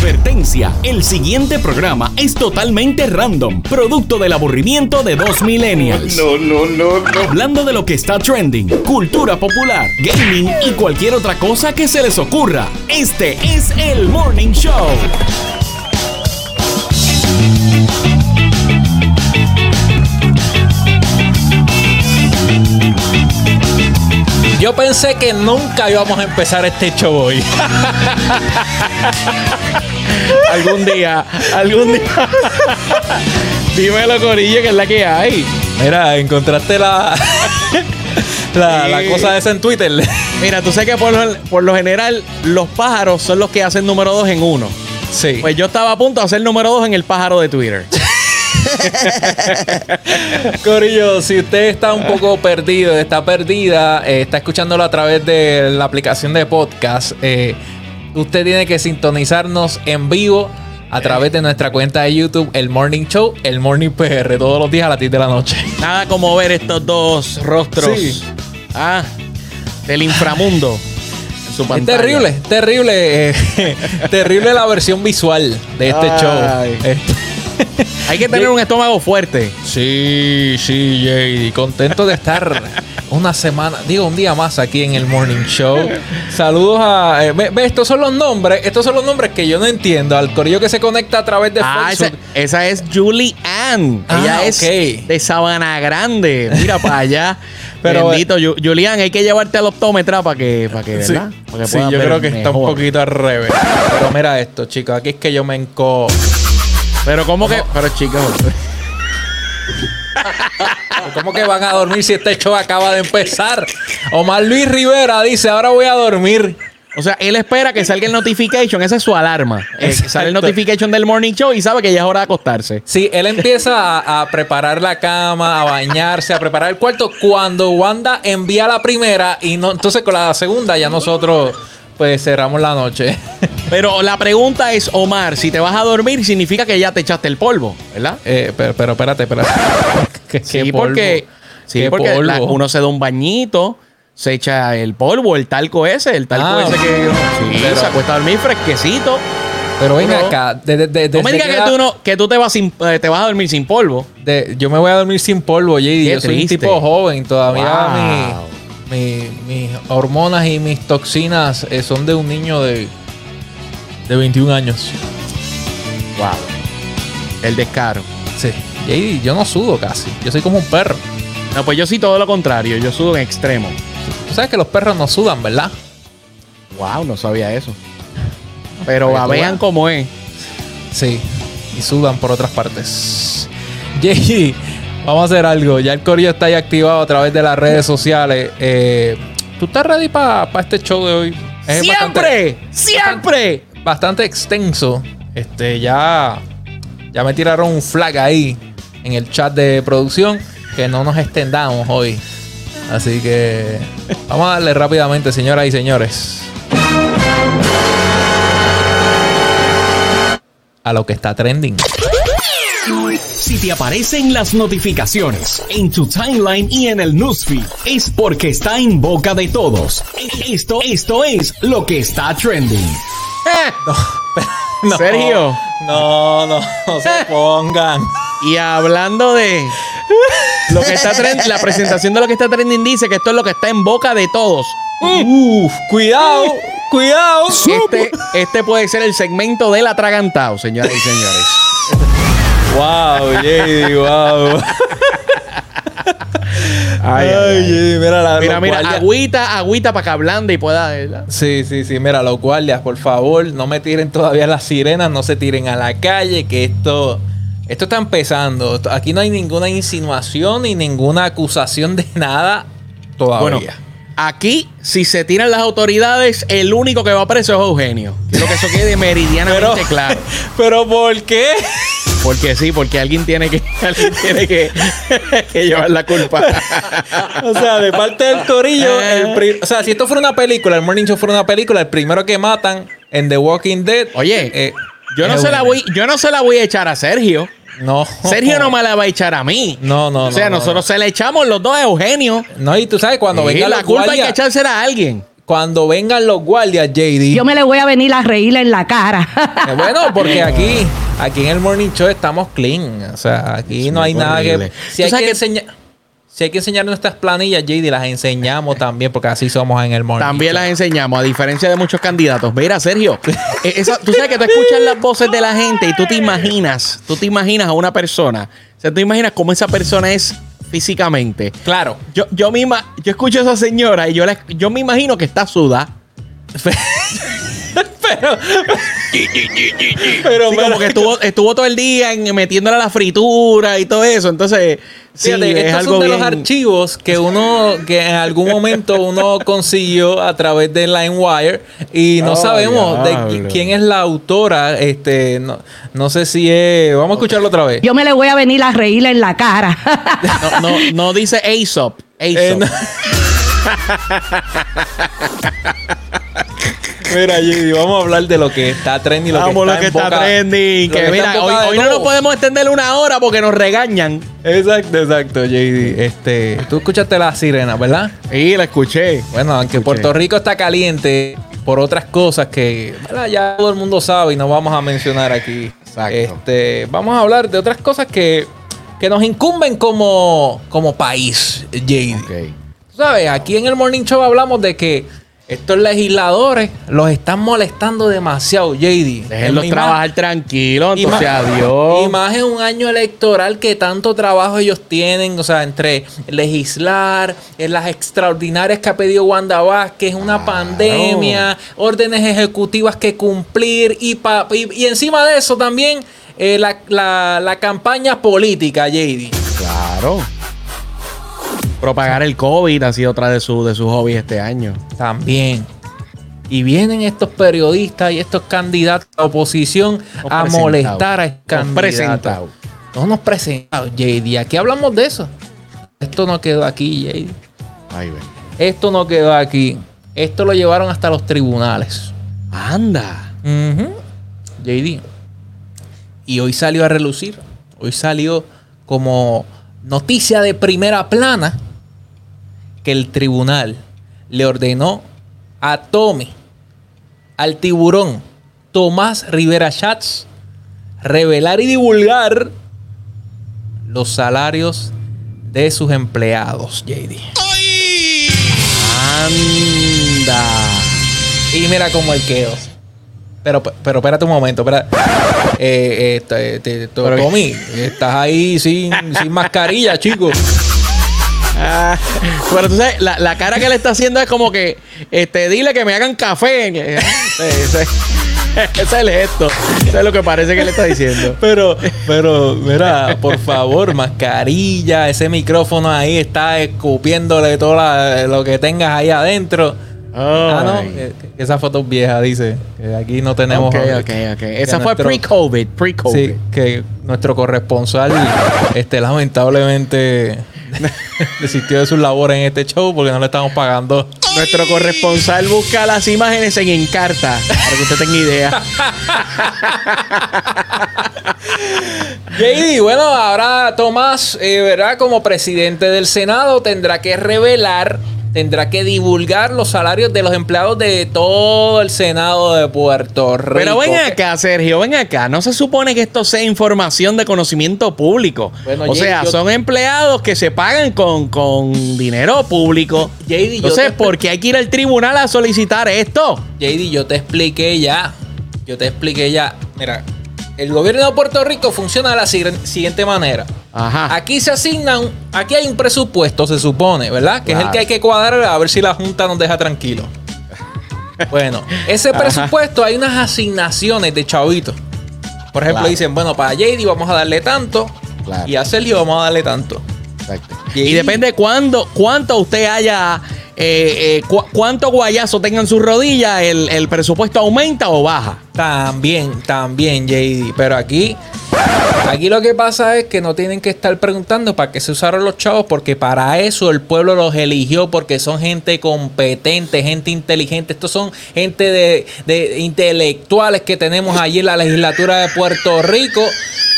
Advertencia, el siguiente programa es totalmente random, producto del aburrimiento de dos millennials. No, no, no, no. Hablando de lo que está trending, cultura popular, gaming y cualquier otra cosa que se les ocurra. Este es el Morning Show. Yo pensé que nunca íbamos a empezar este show hoy. algún día, algún día. Dímelo, Corillo, que es la que hay. Mira, encontraste la. la, cosa esa en Twitter. Mira, tú sabes que por lo, por lo general los pájaros son los que hacen número dos en uno. Sí. Pues yo estaba a punto de hacer número dos en el pájaro de Twitter. Corillo, si usted está un poco perdido, está perdida, eh, está escuchándolo a través de la aplicación de podcast, eh, usted tiene que sintonizarnos en vivo a través de nuestra cuenta de YouTube, El Morning Show, El Morning PR, todos los días a las 10 de la noche. Nada como ver estos dos rostros. Sí. Ah, del inframundo. Es terrible, terrible, eh, terrible la versión visual de este Ay. show. Este- Hay que tener un estómago fuerte. Sí, sí, JD. Contento de estar una semana, digo, un día más aquí en el Morning Show. Saludos a. eh, ve, ve, estos son los nombres. Estos son los nombres que yo no entiendo. Al corillo que se conecta a través de Ah, esa, Facebook. esa es Julie Ann. Ah, Ella es ok. de Sabana Grande. Mira para allá. Pero- Bendito, Ju- Julián, hay que llevarte al optómetra para que, para que, Sí, ¿verdad? Para que sí, puedas yo ver creo que está un mejor. poquito al revés. Pero mira esto, chicos. Aquí es que yo me enco. Pero ¿cómo que? Pero chicos, ¿Cómo que van a dormir si este show acaba de empezar? Omar Luis Rivera dice: Ahora voy a dormir. o sea, él espera que salga el notification, esa es su alarma. Eh, sale el notification del morning show y sabe que ya es hora de acostarse. Sí, él empieza a, a preparar la cama, a bañarse, a preparar el cuarto. Cuando Wanda envía la primera y no, entonces con la segunda ya nosotros pues cerramos la noche. Pero la pregunta es, Omar, si te vas a dormir significa que ya te echaste el polvo, ¿verdad? Eh, pero, pero espérate, espérate. ¿Qué- Sí, qué porque, sí, ¿Qué porque polvo? la- uno se da un bañito, se echa el polvo, el talco ese, el talco Ah, ese que sí, pero- se acuesta a dormir fresquecito. Pero ven acá, de, de- de- No me digas que la- tú, no, que tú te, vas sin, eh, te vas a dormir sin polvo. yo me voy a dormir sin polvo, JD. Yo soy un tipo joven. Todavía Wow. mi- mi- mis hormonas y mis toxinas eh, son de un niño de, de 21 años. Wow. El descaro. Sí. JD, yo no sudo casi. Yo soy como un perro. No, pues yo sí todo lo contrario, yo sudo en extremo. Tú sabes que los perros no sudan, ¿verdad? Wow, no sabía eso. Pero vean cómo es. Sí. Y sudan por otras partes. Jay, vamos a hacer algo. Ya el corillo está ahí activado a través de las redes sociales. Eh, ¿Tú estás ready para este show de hoy? Es ¡Siempre! bastante- ¡Siempre! Bastante extenso. Este, ya. Ya me tiraron un flag ahí en el chat de producción que no nos extendamos hoy. Así que vamos a darle rápidamente, señoras y señores. A lo que está trending. Si te aparecen las notificaciones en tu timeline y en el newsfeed, es porque está en boca de todos. Esto, esto es lo que está trending. No, Sergio. No, no, no se pongan. Y hablando de lo que está trend- la presentación de lo que está trending dice que esto es lo que está en boca de todos. Uf, cuidado, cuidado. Este, este puede ser el segmento del atragantado, señoras y señores. Wow, JD, wow. Ay, JD, mira la Mira, mira, guardias- agüita, agüita para que ablande y pueda. ¿verdad? Sí, sí, sí. Mira, los guardias, por favor, no me tiren todavía las sirenas, no se tiren a la calle, que esto, esto está empezando. Aquí no hay ninguna insinuación ni ninguna acusación de nada todavía. Bueno, aquí, si se tiran las autoridades, el único que va preso es Eugenio. Quiero que eso quede meridianamente pero, claro. pero ¿por qué? Porque sí, porque alguien tiene que, alguien tiene que, que llevar la culpa. O sea, de parte del corillo, el pri- o sea, si esto fuera una película, el Morning Show fuera una película, el primero que matan en The Walking Dead. Oye, eh, yo no se la voy, yo no se la voy a echar a Sergio. No. Sergio no me la va a echar a mí. No, no, O sea, no, no, nosotros se la echamos los dos a Eugenio. No, y tú sabes, cuando Sí, venga la la culpa hay que echársela a alguien. cuando vengan los guardias, JD. Yo me le voy a venir a reír en la cara. Eh, Bueno, porque aquí, aquí en el Morning Show estamos clean. O sea, aquí Es no hay nada que. Si hay que- enseñar. Si hay que enseñar nuestras planillas, JD, las enseñamos también, porque así somos en el Morning También las enseñamos, a diferencia de muchos candidatos. Mira, Sergio, eh, esa- tú sabes que tú escuchas las voces de la gente y tú te imaginas, tú te imaginas a una persona. O sea, tú imaginas cómo esa persona es físicamente. Claro. Yo, yo misma, yo escucho a esa señora y yo, la- yo me imagino que está suda. pero. pero Sí, como que estuvo, estuvo todo el día en- metiéndole a la fritura y todo eso. Entonces, sí, Fíjate, es estos algo son de bien. los archivos que uno, que en algún momento uno consiguió a través de LimeWire y no Oh, sabemos de diablo. quién es la autora. Este, no, no sé si es. Vamos a escucharlo otra vez. Yo me le voy a venir a reír en la cara. No, no, no dice Aesop. Eh, Aesop. no. Mira, JD, vamos a hablar de lo que está trending. Lo Vamos, que lo está que está boca- trending. Que está mira, en hoy, hoy no nos podemos extender una hora porque nos regañan. Exacto, exacto, JD. Este, tú escuchaste la sirena, ¿verdad? Sí, la escuché. Bueno, aunque Escuché. Puerto Rico está caliente por otras cosas que ¿verdad? ya todo el mundo sabe y no vamos a mencionar aquí. Exacto. Este, vamos a hablar de otras cosas que, que nos incumben como, como país, JD. Ok. Tú sabes, aquí en el Morning Show hablamos de que estos legisladores los están molestando demasiado, JD. Déjenlos trabajar tranquilos, entonces adiós. Y más en un año electoral que tanto trabajo ellos tienen, o sea, entre legislar, en las extraordinarias que ha pedido Wanda Vázquez, una pandemia, órdenes ejecutivas que cumplir y, pa- y, y encima de eso también eh, la, la- la campaña política, JD. Claro. Propagar el COVID ha sido otra de, su, de sus hobbies este año. También. Y vienen estos periodistas y estos candidatos a oposición Nos a presentados. molestar a candidatos. presentados. No nos presentamos, JD. Aquí hablamos de eso. Esto no quedó aquí, JD. Ay, ve. Esto no quedó aquí. Esto lo llevaron hasta los tribunales. Anda. JD. Y hoy salió a relucir. Hoy salió como noticia de primera plana que el tribunal le ordenó a Tommy, al tiburón Tomás Rivera Schatz, revelar y divulgar los salarios de sus empleados, JD. Anda. Y mira cómo él quedó. Pero, pero espérate un momento, espera. Eh, eh, te- te- Pero- Tommy, estás ahí sin, sin mascarilla, chico. Ah, pero tú sabes, la, la cara que le está haciendo es como que, este, dile que me hagan café. Ese, es el gesto. Eso es lo que parece que le está diciendo. Pero, pero, mira, por favor, mascarilla, ese micrófono ahí está escupiéndole todo la- lo que tengas ahí adentro. Ah, no, Ay. que esa foto es vieja, dice. Que aquí no tenemos. Ok, ok, ok. Esa fue pre-COVID, pre-COVID. Sí, que nuestro corresponsal este, lamentablemente desistió de sus labores en este show porque no le estamos pagando. Nuestro corresponsal busca las imágenes en Encarta, para que usted tenga idea. JD, bueno, ahora Tomás, eh, ¿verdad? Como presidente del Senado tendrá que revelar, tendrá que divulgar los salarios de los empleados de todo el Senado de Puerto Rico. Pero ven acá, Sergio, ven acá. No se supone que esto sea información de conocimiento público. Bueno, o Jay, sea, yo- son empleados que se pagan con, con dinero público. JD, yo Entonces, te- ¿por qué hay que ir al tribunal a solicitar esto? JD, yo te expliqué ya. Yo te expliqué ya. Mira, el gobierno de Puerto Rico funciona de la sig- siguiente manera. Ajá. Aquí se asignan, aquí hay un presupuesto, se supone, ¿verdad? Que es el que hay que cuadrar a ver si la Junta nos deja tranquilo. Bueno, ese presupuesto hay unas asignaciones de chavitos. Por ejemplo, Claro. dicen, bueno, para JD vamos a darle tanto Claro. y a Sergio vamos a darle tanto. Exacto. Y- Y, depende cuándo, cuánto usted haya, eh, eh, cu- cuánto guayazo tenga en sus rodillas, el, el presupuesto aumenta o baja. También, también, JD. Pero aquí, aquí lo que pasa es que no tienen que estar preguntando para qué se usaron los chavos, porque para eso el pueblo los eligió, porque son gente competente, gente inteligente. Estos son gente de, de intelectuales que tenemos allí en la legislatura de Puerto Rico,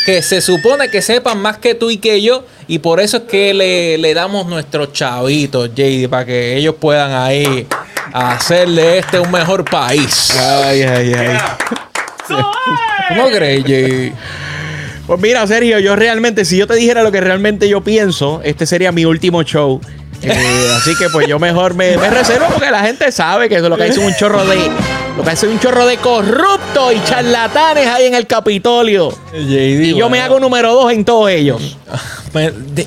que se supone que sepan más que tú y que yo, y por eso es que le, le damos nuestros chavitos, JD, para que ellos puedan ahí a hacer de este un mejor país. Ay, ay, ay. ¿Cómo crees, Jay? Pues mira, Sergio, yo realmente, si yo te dijera lo que realmente yo pienso, este sería mi último show. Eh, así que pues yo mejor me, me reservo porque la gente sabe que eso lo que es un chorro de. Lo que hay es un chorro de corruptos y charlatanes ahí en el Capitolio. JD, Y yo me hago número dos en todos ellos.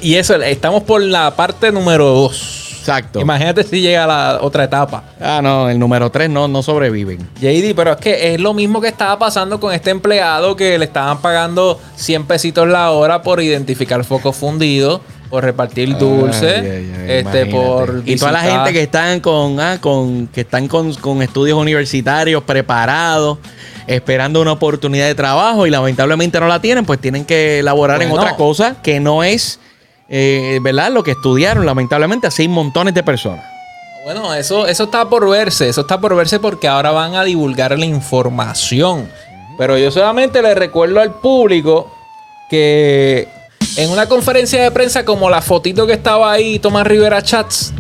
Y eso, estamos por la parte número dos. Exacto. Imagínate si llega a la otra etapa. Ah, no, el número tres no, no sobreviven. JD, pero es que es lo mismo que estaba pasando con este empleado que le estaban pagando 100 pesitos la hora por identificar focos fundidos, por repartir dulce, Ay, ay, ay, este, imagínate. por y toda la gente que están con, ah, con que están con, con estudios universitarios preparados, esperando una oportunidad de trabajo y lamentablemente no la tienen, pues tienen que elaborar en Bueno. otra cosa que no es, eh, ¿verdad? Lo que estudiaron, lamentablemente, así montones de personas. Bueno, eso, eso está por verse, eso está por verse porque ahora van a divulgar la información. Pero yo solamente le recuerdo al público que en una conferencia de prensa como la fotito que estaba ahí, Tomás Rivera Chats,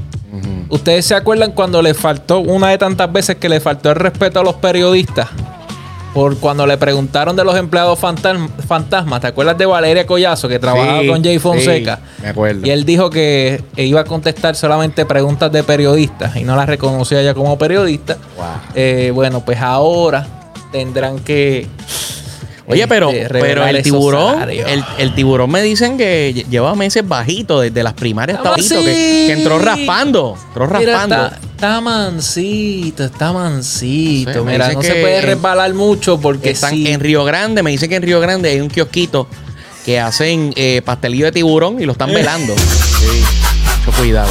¿ustedes se acuerdan cuando le faltó, una de tantas veces que le faltó el respeto a los periodistas? Por cuando le preguntaron de los empleados fantasm- fantasmas, ¿te acuerdas de Valeria Collazo que trabajaba Sí, con Jay Fonseca? sí, me acuerdo. Y él dijo que iba a contestar solamente preguntas de periodistas y no las reconocía ya como periodista. Wow. Eh, bueno, pues ahora tendrán que. Oye, pero, este, pero revelar el tiburón, el, el tiburón me dicen que lle- lleva meses bajito, desde las primarias está bajito, que, que entró raspando, entró Mira, raspando. está, está mansito, está mansito. Sí, Mira, no se puede en- resbalar mucho porque Están sí. en Río Grande, me dicen que en Río Grande hay un kiosquito que hacen eh, pastelillo de tiburón y lo están velando. Sí, mucho cuidado.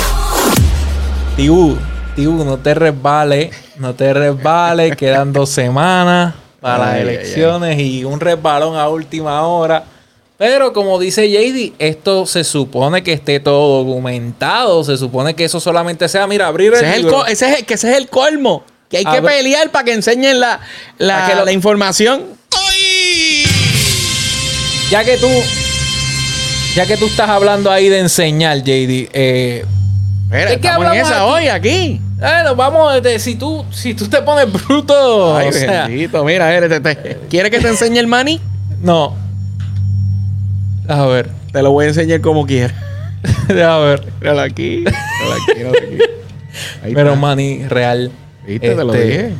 Tibu, Tibu, no te resbales, no te resbales, quedan dos semanas para las Ay, ay, elecciones y un resbalón a última hora. Pero como dice JD, esto se supone que esté todo documentado, se supone que eso solamente sea, mira, abrir el Ese es el, ese es que ese es el colmo. Que hay A que ver. pelear para que enseñen la, la, que lo- la información. Ya que tú, ya que tú estás hablando ahí de enseñar, JD, eh, Espera, ¿De qué estamos en hablamos esa aquí? hoy, aquí. Bueno, vamos, de, si tú, si tú te pones bruto, Ay, o sea, bendito. Mira, a ver, te- te- ¿quieres que te enseñe el maní? no. A ver, Te lo voy a enseñar como quieras. a ver. Míralo aquí. Míralo aquí, míralo aquí. Ahí Pero está. maní real. ¿Viste? Te lo Este, dije.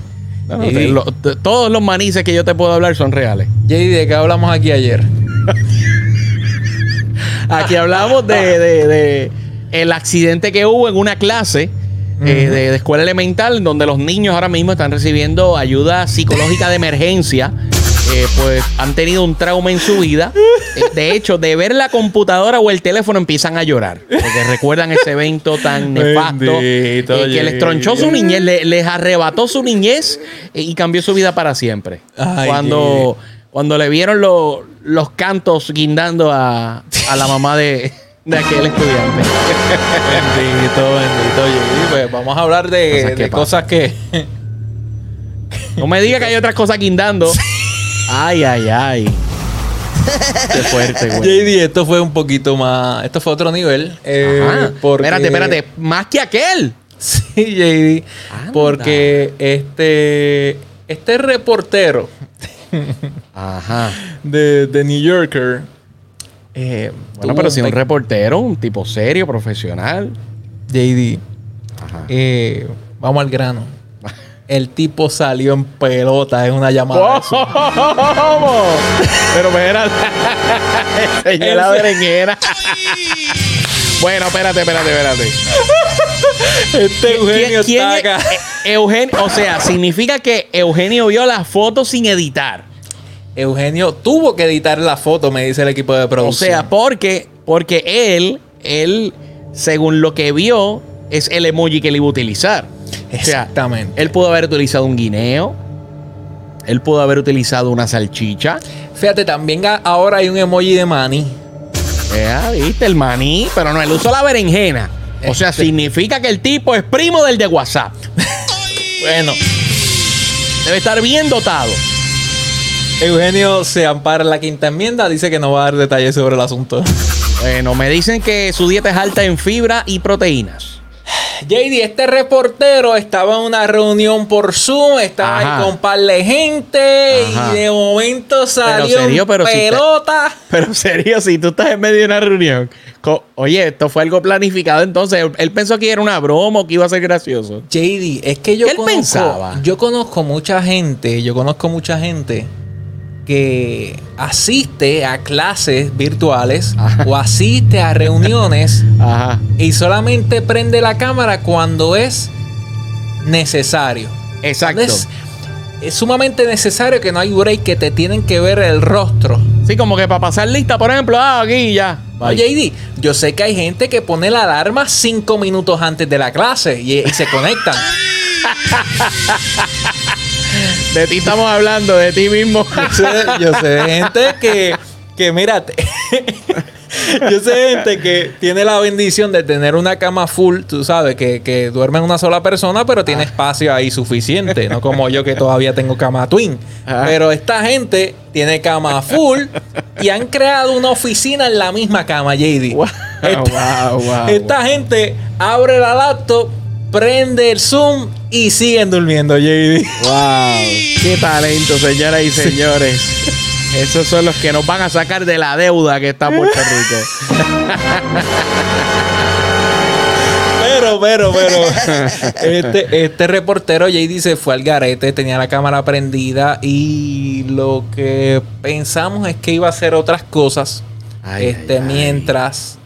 No, no, y- te- lo- te- todos los manices que yo te puedo hablar son reales. JD, ¿de qué hablamos aquí ayer? Aquí hablamos de, de- de el accidente que hubo en una clase eh, de, de escuela elemental donde los niños ahora mismo están recibiendo ayuda psicológica de emergencia. Eh, pues han tenido un trauma en su vida. Eh, de hecho, de ver la computadora o el teléfono empiezan a llorar. Porque recuerdan ese evento tan nefasto eh, Bendito, que les tronchó su niñez, le- les arrebató su niñez y cambió su vida para siempre. Ay, cuando, cuando le vieron lo- los cantos guindando a, a la mamá de, de aquel estudiante. bendito, bendito JD. Pues vamos a hablar de Cosas que de cosas que... No me diga que hay otras cosas guindando. Ay, ay, ay. Qué fuerte, güey. JD, esto fue un poquito más... Esto fue otro nivel. eh, Ajá. porque- Espérate, espérate. Más que aquel. Sí, JD. Anda. Porque este... Este reportero Ajá. de, de New Yorker... eh, Bueno, pero si un reportero, un tipo serio, profesional. JD... Ajá. Eh, vamos al grano. El tipo salió en pelota en una llamada. ¿Cómo? Pero espérate. Ese- berenjena. bueno, espérate, espérate, espérate. Este Eugenio ¿Quién- quién está acá. Eugenio, o sea, significa que Eugenio vio las fotos sin editar. Eugenio tuvo que editar la foto, me dice el equipo de O producción. sea, porque, porque él, él, según lo que vio, es el emoji que él iba a utilizar. O sea, Exactamente. él pudo haber utilizado un guineo. Él pudo haber utilizado una salchicha. Fíjate, también ahora hay un emoji de Manny. Ya, viste, el maní, pero no, él usó la berenjena. O sea, Este- significa que el tipo es primo del de WhatsApp. Bueno, Debe estar bien dotado. Eugenio se ampara en la quinta enmienda, dice que no va a dar detalles sobre el asunto. Bueno, me dicen que su dieta es alta en fibra y proteínas. JD, este reportero estaba en una reunión por Zoom, estaba Ajá. ahí con un par de gente Ajá. y de momento salió serio, pero si te- pelota. Pero en serio, si tú estás en medio de una reunión, oye, esto fue algo planificado entonces. Él, pensó que era una broma o que iba a ser gracioso. JD, es que yo ¿Qué él conozco, pensaba? yo conozco mucha gente, yo conozco mucha gente que asiste a clases virtuales Ajá. o asiste a reuniones Ajá. y solamente prende la cámara cuando es necesario. Exacto. Es, es sumamente necesario que no hay break que te tienen que ver el rostro. Sí, como que para pasar lista, por ejemplo, ah, aquí ya. Oye, JD, yo sé que hay gente que pone la alarma cinco minutos antes de la clase y, y se conectan. De ti estamos hablando, de ti mismo. Yo sé, yo sé gente que, que mírate. Yo sé gente que tiene la bendición de tener una cama full, tú sabes, que, que duerme en una sola persona, pero tiene espacio ahí suficiente, no como yo que todavía tengo cama twin. Ah. Pero esta gente tiene cama full y han creado una oficina en la misma cama, JD. Wow, esta, wow, wow, esta gente abre la laptop, prende el Zoom y siguen durmiendo, JD. Wow. Qué talento, señoras y señores. Esos son los que nos van a sacar de la deuda que está Puerto Rico. Pero, pero, pero. Este, este reportero JD se fue al garete, tenía la cámara prendida y lo que pensamos es que iba a hacer otras cosas. Ay, este, ay, ay.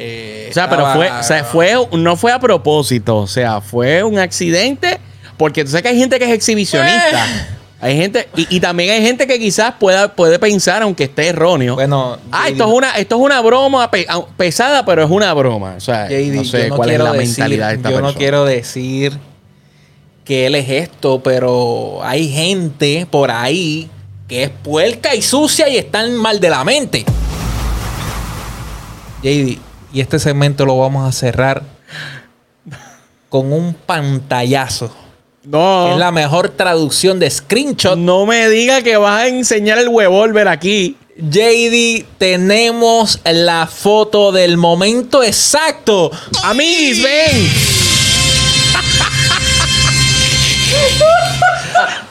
Eh, O sea, pero fue, o sea, fue, no fue a propósito. O sea, fue un accidente. Porque tú sabes que hay gente que es exhibicionista. Eh. Hay gente, y, y también hay gente que quizás pueda, puede pensar, aunque esté erróneo. Bueno, ah, JD, esto es una, esto es una broma pe- ah, pesada, pero es una broma. O sea, JD, no sé yo no cuál es quiero la decir- mentalidad de esta Yo persona. no quiero decir que él es esto, pero hay gente por ahí que es puerca y sucia y están mal de la mente. JD, y este segmento lo vamos a cerrar con un pantallazo. No, Es la mejor traducción de screenshot. no me diga que vas a enseñar el huevolver aquí. JD, tenemos la foto del momento exacto. Amiguis, ven.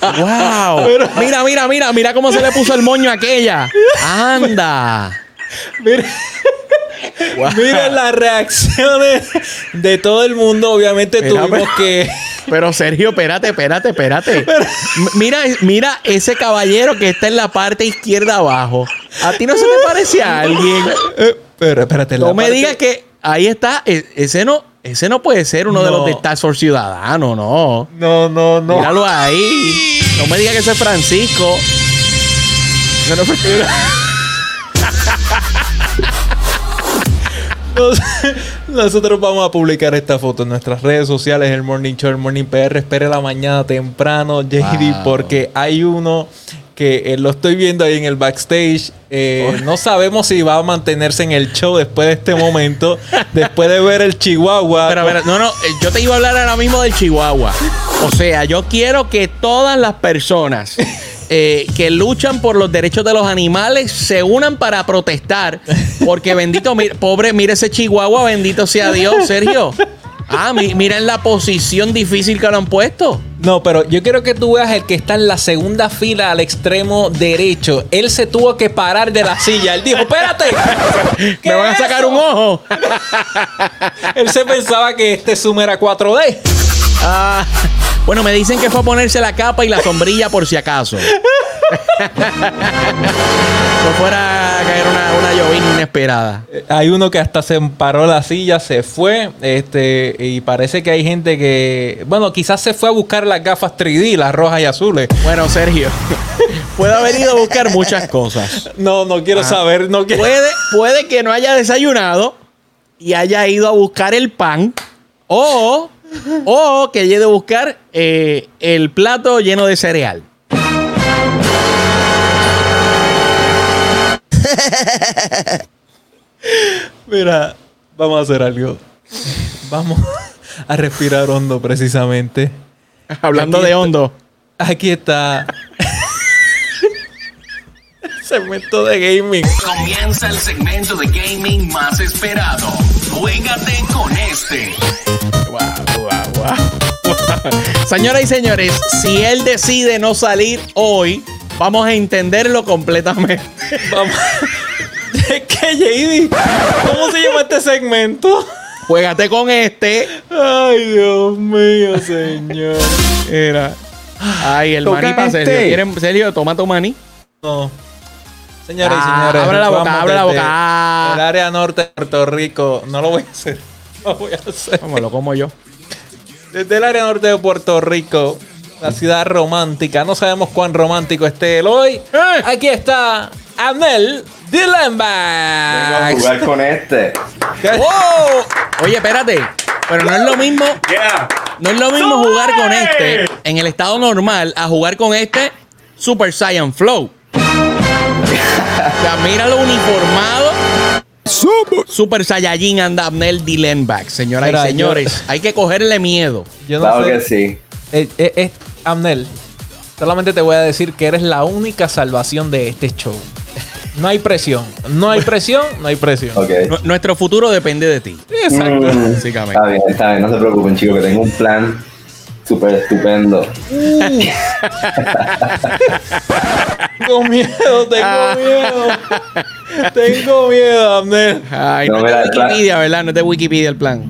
wow. Mira, mira, mira, mira cómo se le puso el moño a aquella. Anda. Mira, Wow. Miren las reacciones de todo el mundo. Obviamente Mira, tuvimos pero- que. Pero Sergio, espérate, espérate, espérate. Mira, mira ese caballero que está en la parte izquierda abajo. ¿A ti no se te parece a alguien? Eh, Pero espérate, No me parte- digas que ahí está. e- Ese no, ese no puede ser uno de los de Task Force Ciudadano, no. No, no, no. Míralo ahí. No me digas que ese es Francisco. No Nos- Nosotros vamos a publicar esta foto en nuestras redes sociales, el Morning Show, el Morning PR. Espere la mañana temprano, JD, Wow. porque hay uno que eh, lo estoy viendo ahí en el backstage. Eh, no sabemos si va a mantenerse en el show después de este momento, después de ver el Chihuahua. Pero, pero, no, no, eh, yo te iba a hablar ahora mismo del Chihuahua. O sea, yo quiero que todas las personas eh, que luchan por los derechos de los animales se unan para protestar. Porque bendito, mi- pobre, mira ese Chihuahua, bendito sea Dios, Sergio. Ah, mi- miren la posición difícil que lo han puesto. No, pero yo quiero que tú veas el que está en la segunda fila al extremo derecho. Él se tuvo que parar de la silla. Él dijo, espérate. ¿qué Me van a sacar eso?" un ojo. Él se pensaba que este Zoom era 4D. Ah, bueno, me dicen que fue a ponerse la capa y la sombrilla por si acaso. no fuera a caer una, una llovina inesperada. Hay uno que hasta se paró la silla, se fue. Este, y parece que hay gente que. Bueno, quizás se fue a buscar las gafas 3D, las rojas y azules. Bueno, Sergio, puede haber ido a buscar muchas cosas. No, no quiero saber. No quiero. Puede, puede que no haya desayunado y haya ido a buscar el pan o, o que ido a buscar eh, el plato lleno de cereal. Mira, vamos a hacer algo. Vamos a respirar hondo, precisamente. Hablando Aquí de está- hondo. Aquí está. Segmento de gaming. Comienza el segmento de gaming más esperado. Juégate con este. Señoras y señores, si él decide no salir hoy, vamos a entenderlo completamente. Vamos. Es que JD, ¿cómo se llama este segmento? Juégate con este. Ay, Dios mío, señor. Era. Ay, el maní para Sergio. este. ¿Quieren, Sergio, toma tu maní? No. Señores y Ah, señores. abre la boca, abre la boca. El área norte de Puerto Rico. No lo voy a hacer. No lo voy a hacer. Vamos, lo como yo. Desde el área norte de Puerto Rico, la ciudad romántica. No sabemos cuán romántico esté él hoy. Eh. Aquí está Amel Vengo a Dillenbach. jugar con este. Oye, espérate. Pero no es lo mismo. No es lo mismo jugar con este en el estado normal a jugar con este Super Saiyan Flow. O sea, mira lo uniformado. Super Saiyajin and Abnel Dillenbach, señoras Mira, y yo- señores. Hay que cogerle miedo. Yo no Claro sé. que sí. Eh, eh, eh, Amnel, solamente te voy a decir que eres la única salvación de este show. No hay presión. No hay presión, no hay presión. Nuestro futuro depende de ti. Exacto. Mm. Está bien, está bien. No se preocupen, chicos, que tengo un plan súper estupendo. Tengo miedo, tengo miedo. Tengo miedo. Ay, No, no, mira, es de el plan- Wikipedia, ¿verdad? No es de Wikipedia el plan.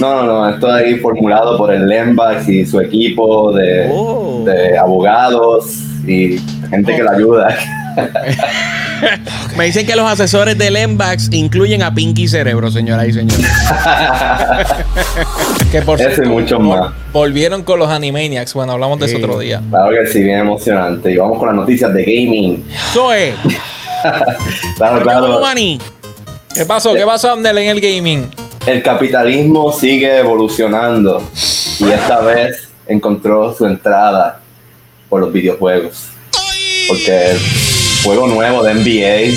No, no, no. Esto ahí formulado por el Lembax y su equipo de, Oh. de abogados y gente que le ayuda. Me dicen que los asesores del Embax incluyen a Pinky Cerebro, señoras y señores. Que por Ese y mucho vol- más. volvieron con los Animaniacs. Bueno, hablamos de eso otro día. Claro que sí, bien emocionante. Y vamos con las noticias de gaming. Eso es. Claro, Claro. ¿Qué pasó? ¿Qué pasó, Amnel, en el gaming? El capitalismo sigue evolucionando y esta vez encontró su entrada por los videojuegos. Porque el juego nuevo de NBA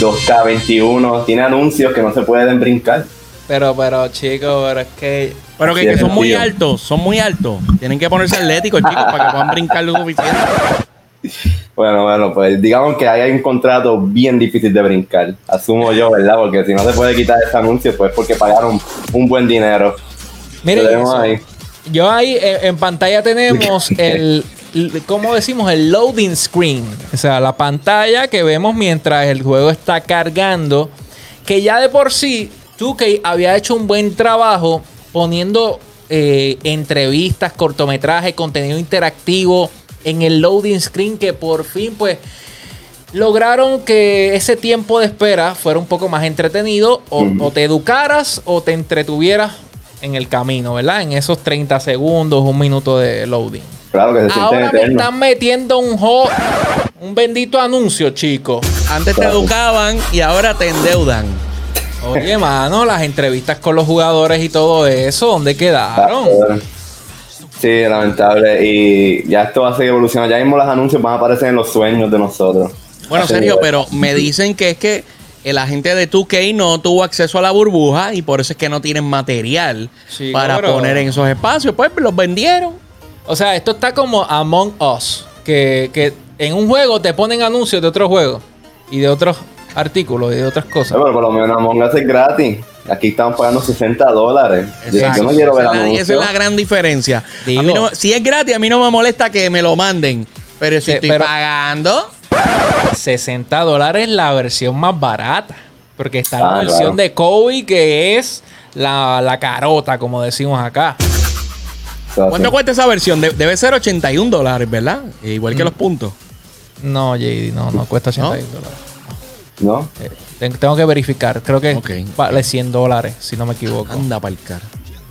2K21 tiene anuncios que no se pueden brincar. Pero, pero, chicos, pero es que. Pero que, Sí, que son muy altos, son muy altos. Tienen que ponerse atléticos, chicos, para que puedan brincar lo suficiente. Bueno, bueno, pues digamos que ahí hay un contrato bien difícil de brincar. Asumo yo, ¿verdad? Porque si no se puede quitar ese anuncio, pues porque pagaron un buen dinero. Miren, ahí. yo ahí en pantalla tenemos el. ¿Cómo decimos? El loading screen. O sea, la pantalla que vemos mientras el juego está cargando. Que ya de por sí, 2K había hecho un buen trabajo poniendo eh, entrevistas, cortometrajes, contenido interactivo en el loading screen. Que por fin, pues. lograron que ese tiempo de espera fuera un poco más entretenido o, o te educaras o te entretuvieras en el camino, ¿verdad? En esos 30 segundos, un minuto de loading. Claro que se sienten Ahora me eternos. están metiendo un ho- un bendito anuncio, chicos. Antes te educaban y ahora te endeudan. Oye, mano, las entrevistas con los jugadores y todo eso, ¿dónde quedaron? Sí, lamentable. Y ya esto va a seguir evolucionando. Ya mismo los anuncios van a aparecer en los sueños de nosotros. Bueno, que- pero me dicen que es que el agente de 2K no tuvo acceso a la burbuja y por eso es que no tienen material Sí, para poner en esos espacios. Pues los vendieron. O sea, esto está como Among Us, que, que en un juego te ponen anuncios de otros juegos y de otros artículos y de otras cosas. Bueno, por lo menos Among Us es gratis. Aquí estamos pagando 60 dólares. Yo, yo no quiero ver esa, es la, anuncios. esa es la gran diferencia. Digo. A mí no- si es gratis, a mí no me molesta que me lo manden. Pero si estoy pero- pagando, 60 dólares la versión más barata. Porque está la Ah, versión claro. de Kobe que es la, la carota, como decimos acá. ¿Cuánto cuesta esa versión? De- debe ser 81 dólares, ¿verdad? Igual Mm. que los puntos. No, JD, no, no cuesta 81 dólares. ¿No? Eh, ten- tengo que verificar. Creo que Ok. vale 100 dólares, si no me equivoco. Anda para el car.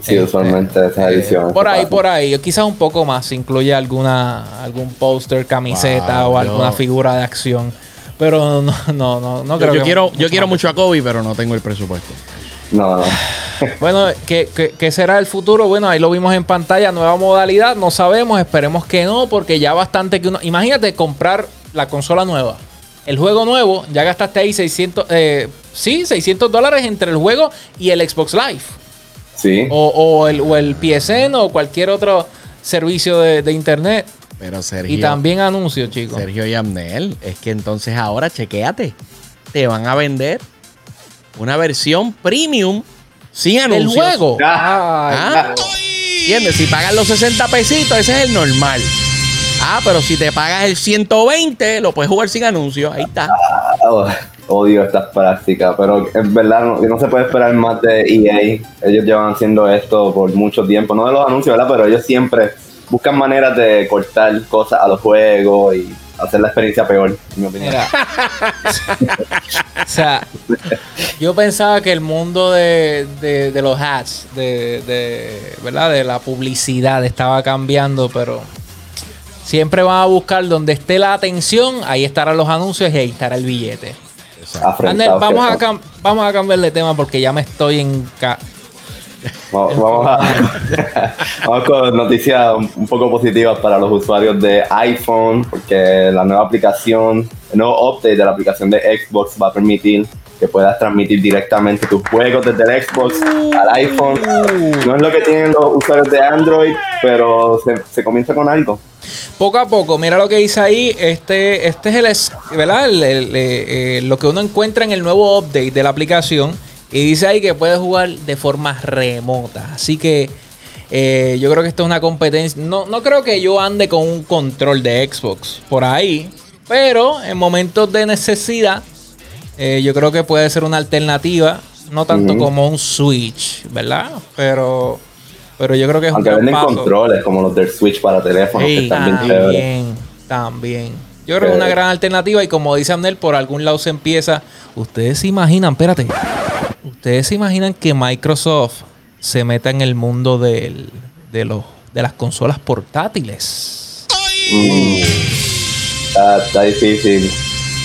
Sí, Eh, usualmente esas Eh, ediciones. por ahí, por ahí. Quizás un poco más. Incluye alguna, algún póster, camiseta Wow, o alguna figura de acción. Pero no, no, no, no Yo, creo yo que quiero, yo mucho quiero mucho a Kobe, pero no tengo el presupuesto. No, no. Bueno, ¿qué, qué, qué será el futuro? Bueno, ahí lo vimos en pantalla, nueva modalidad, no sabemos, esperemos que no, porque ya bastante que uno... Imagínate comprar la consola nueva, el juego nuevo, ya gastaste ahí 600, eh, sí, 600 dólares entre el juego y el Xbox Live, Sí. o, o el, o el PSN o cualquier otro servicio de, de internet. Pero Sergio. Y también anuncios, chicos. Sergio y Amnel, es que entonces ahora chequéate. Te van a vender una versión premium sin ¿El anuncios. juego? Ah, ¿Entiendes? Si pagas los 60 pesitos, ese es el normal. Ah, pero si te pagas el 120, lo puedes jugar sin anuncios. Ahí está. Oh, odio estas prácticas, pero en verdad no, no se puede esperar más de EA. Ellos llevan haciendo esto por mucho tiempo, no de los anuncios, ¿verdad? Pero ellos siempre buscan maneras de cortar cosas a los juegos y hacer la experiencia peor, en mi opinión. Mira. o sea, yo pensaba que el mundo de, de- de los hats, de, de- ¿verdad? De la publicidad estaba cambiando, pero siempre van a buscar donde esté la atención, ahí estarán los anuncios y ahí estará el billete. Ander, vamos a, vamos a cambiar de tema porque ya me estoy en... Vamos, vamos a- vamos con noticias un, poco positivas para los usuarios de iPhone, porque la nueva aplicación, el nuevo update de la aplicación de Xbox va a permitir que puedas transmitir directamente tus juegos desde el Xbox al iPhone. No es lo que tienen los usuarios de Android, pero se, se comienza con algo. Poco a poco, mira lo que dice ahí. Este, este es el, ¿verdad? El- el- eh, eh, lo que uno encuentra en el nuevo update de la aplicación. Y dice ahí que puedes jugar de forma remota. Así que eh, yo creo que esto es una competencia. No, no creo que yo ande con un control de Xbox por ahí. Pero en momentos de necesidad, eh, yo creo que puede ser una alternativa. No tanto como un Switch, ¿verdad? Pero, pero yo creo que es Aunque un venden paso. controles como los del Switch para teléfono, que Sí, están bien chéveres. También, también. Yo creo que es una Eh. gran alternativa y como dice Amnel, por algún lado se empieza. Ustedes se imaginan, espérate, ustedes se imaginan que Microsoft se meta en el mundo del- de, los, de las consolas portátiles. Mm. Está, está difícil,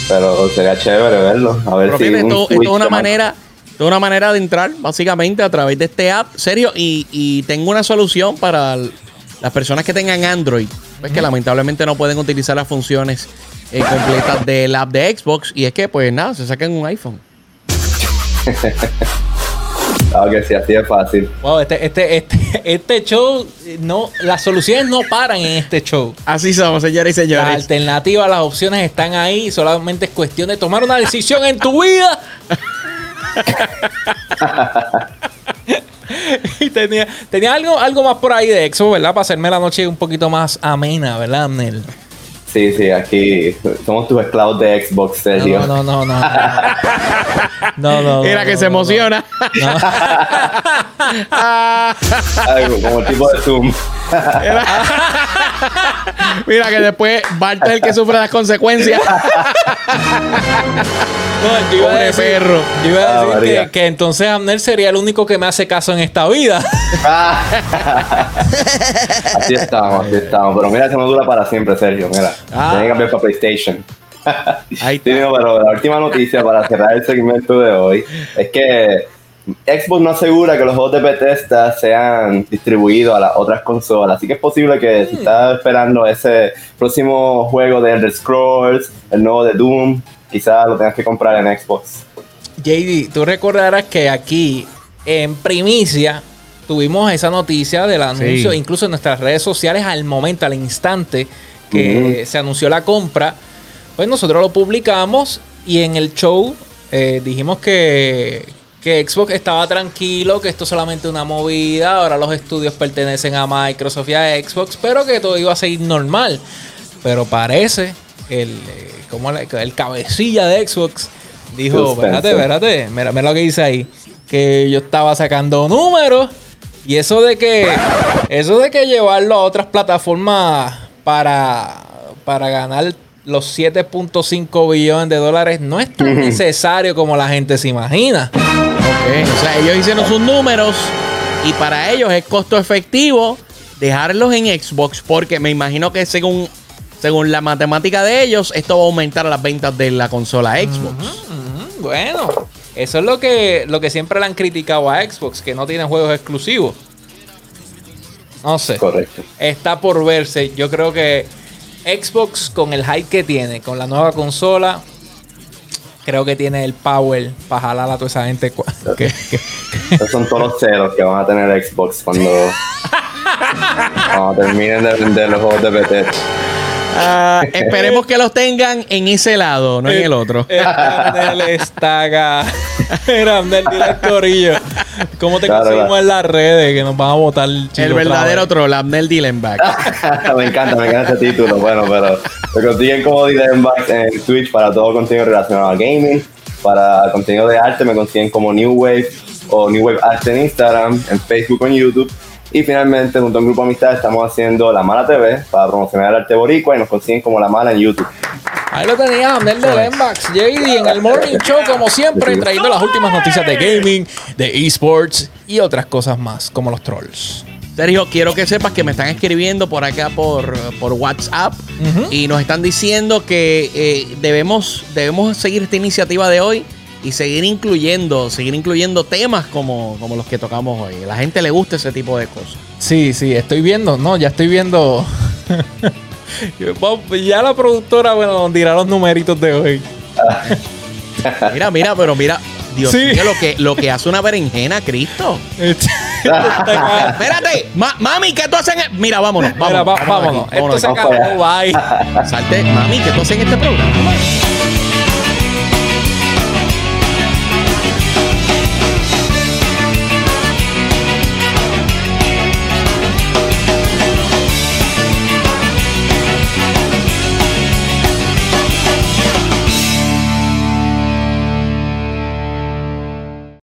pero sería chévere verlo. A ver Pero si fíjate, un esto, esto es una de manera, esto es una manera de entrar básicamente a través de este app. Serio, y, y tengo una solución para las personas que tengan Android, pues que lamentablemente no pueden utilizar las funciones eh, completas del app de Xbox. Y es que, pues nada, se sacan un iPhone. Claro que sí, así es fácil. Wow, este, este, este, este show, no, las soluciones no paran en este show. Así somos, señores y Las señores. alternativas, las opciones están ahí. Solamente es cuestión de tomar una decisión en tu vida. y tenía, tenía algo, algo más por ahí de Exo, ¿verdad? Para hacerme la noche un poquito más amena, ¿verdad, Amnel? Sí, sí, aquí somos tus esclavos de Xbox, Sergio. No, no, no, no. No, no. no, Era no, que no, se no. emociona. Algo como el tipo de Zoom. Mira que después Bart es el que sufre las consecuencias. No, yo iba a Pobre decir, perro. Yo iba a Ah, decir que, que entonces Amnel sería el único que me hace caso en esta vida. así estamos, así estamos. Pero mira que no dura para siempre, Sergio. Mira, Ah. tiene que cambiar para PlayStation. Ahí Sí, no, pero la última noticia para cerrar el segmento de hoy es que Xbox no asegura que los juegos de Bethesda sean distribuidos a las otras consolas. Así que es posible que si estás esperando ese próximo juego de Elder Scrolls, el nuevo de Doom, quizás lo tengas que comprar en Xbox. JD, tú recordarás que aquí en primicia tuvimos esa noticia del anuncio, Sí. incluso en nuestras redes sociales al momento, al instante que se anunció la compra, pues nosotros lo publicamos y en el show eh, dijimos que, que Xbox estaba tranquilo, que esto es solamente una movida, ahora los estudios pertenecen a Microsoft y a Xbox, pero que todo iba a seguir normal. Pero parece el, eh, como la- el cabecilla de Xbox dijo, espérate, espérate, mira, mira lo que dice ahí, que yo estaba sacando números y eso de que eso de que llevarlo a otras plataformas para para ganar los 7.5 billones de dólares no es tan necesario como la gente se imagina. O sea, ellos hicieron sus números y para ellos es costo efectivo dejarlos en Xbox porque me imagino que según, según la matemática de ellos, esto va a aumentar las ventas de la consola Xbox. Bueno, eso es lo que, lo que siempre le han criticado a Xbox, que no tiene juegos exclusivos. No sé. Correcto. Está por verse. Yo creo que Xbox, con el hype que tiene, con la nueva consola, creo que tiene el power para jalar a toda esa gente. que- que- Esos son todos los ceros que van a tener Xbox cuando, cuando terminen de vender los juegos de Bethesda. Ah, esperemos que los tengan en ese lado, no en el otro. El Abner está acá. Corillo. ¿Cómo te Claro, conseguimos claro. en las redes? Que nos van a votar El verdadero troll, Abner Dillenbach. me encanta, me encanta ese título. Bueno, pero me consiguen como Dilembax en Twitch para todo contenido relacionado a gaming. Para contenido de arte me consiguen como New Wave o New Wave Arte en Instagram, en Facebook o en YouTube. Y finalmente, junto a un grupo de amistades, estamos haciendo La Mala TV para promocionar el arte boricua y nos consiguen como La Mala en YouTube. Ahí lo tenía, Abner de Lembax, JD en el Morning Show, como siempre, trayendo las últimas noticias de gaming, de esports y otras cosas más, como los trolls. Sergio, quiero que sepas que me están escribiendo por acá por, por WhatsApp y nos están diciendo que eh, debemos, debemos seguir esta iniciativa de hoy y seguir incluyendo, seguir incluyendo temas como, como los que tocamos hoy. A la gente le gusta ese tipo de cosas. Sí, sí, estoy viendo, no, ya estoy viendo. ya la productora, bueno, nos dirá los numeritos de hoy. Mira, mira, pero mira, Dios Sí. mío, lo que, lo que hace una berenjena, Cristo. Espérate, ma- mami, ¿qué tú haces? en- Mira, vámonos, vámonos. Mira, va- vámonos vámonos. Esto se acabó, bye. Salte, mami, ¿qué tú haces en este programa?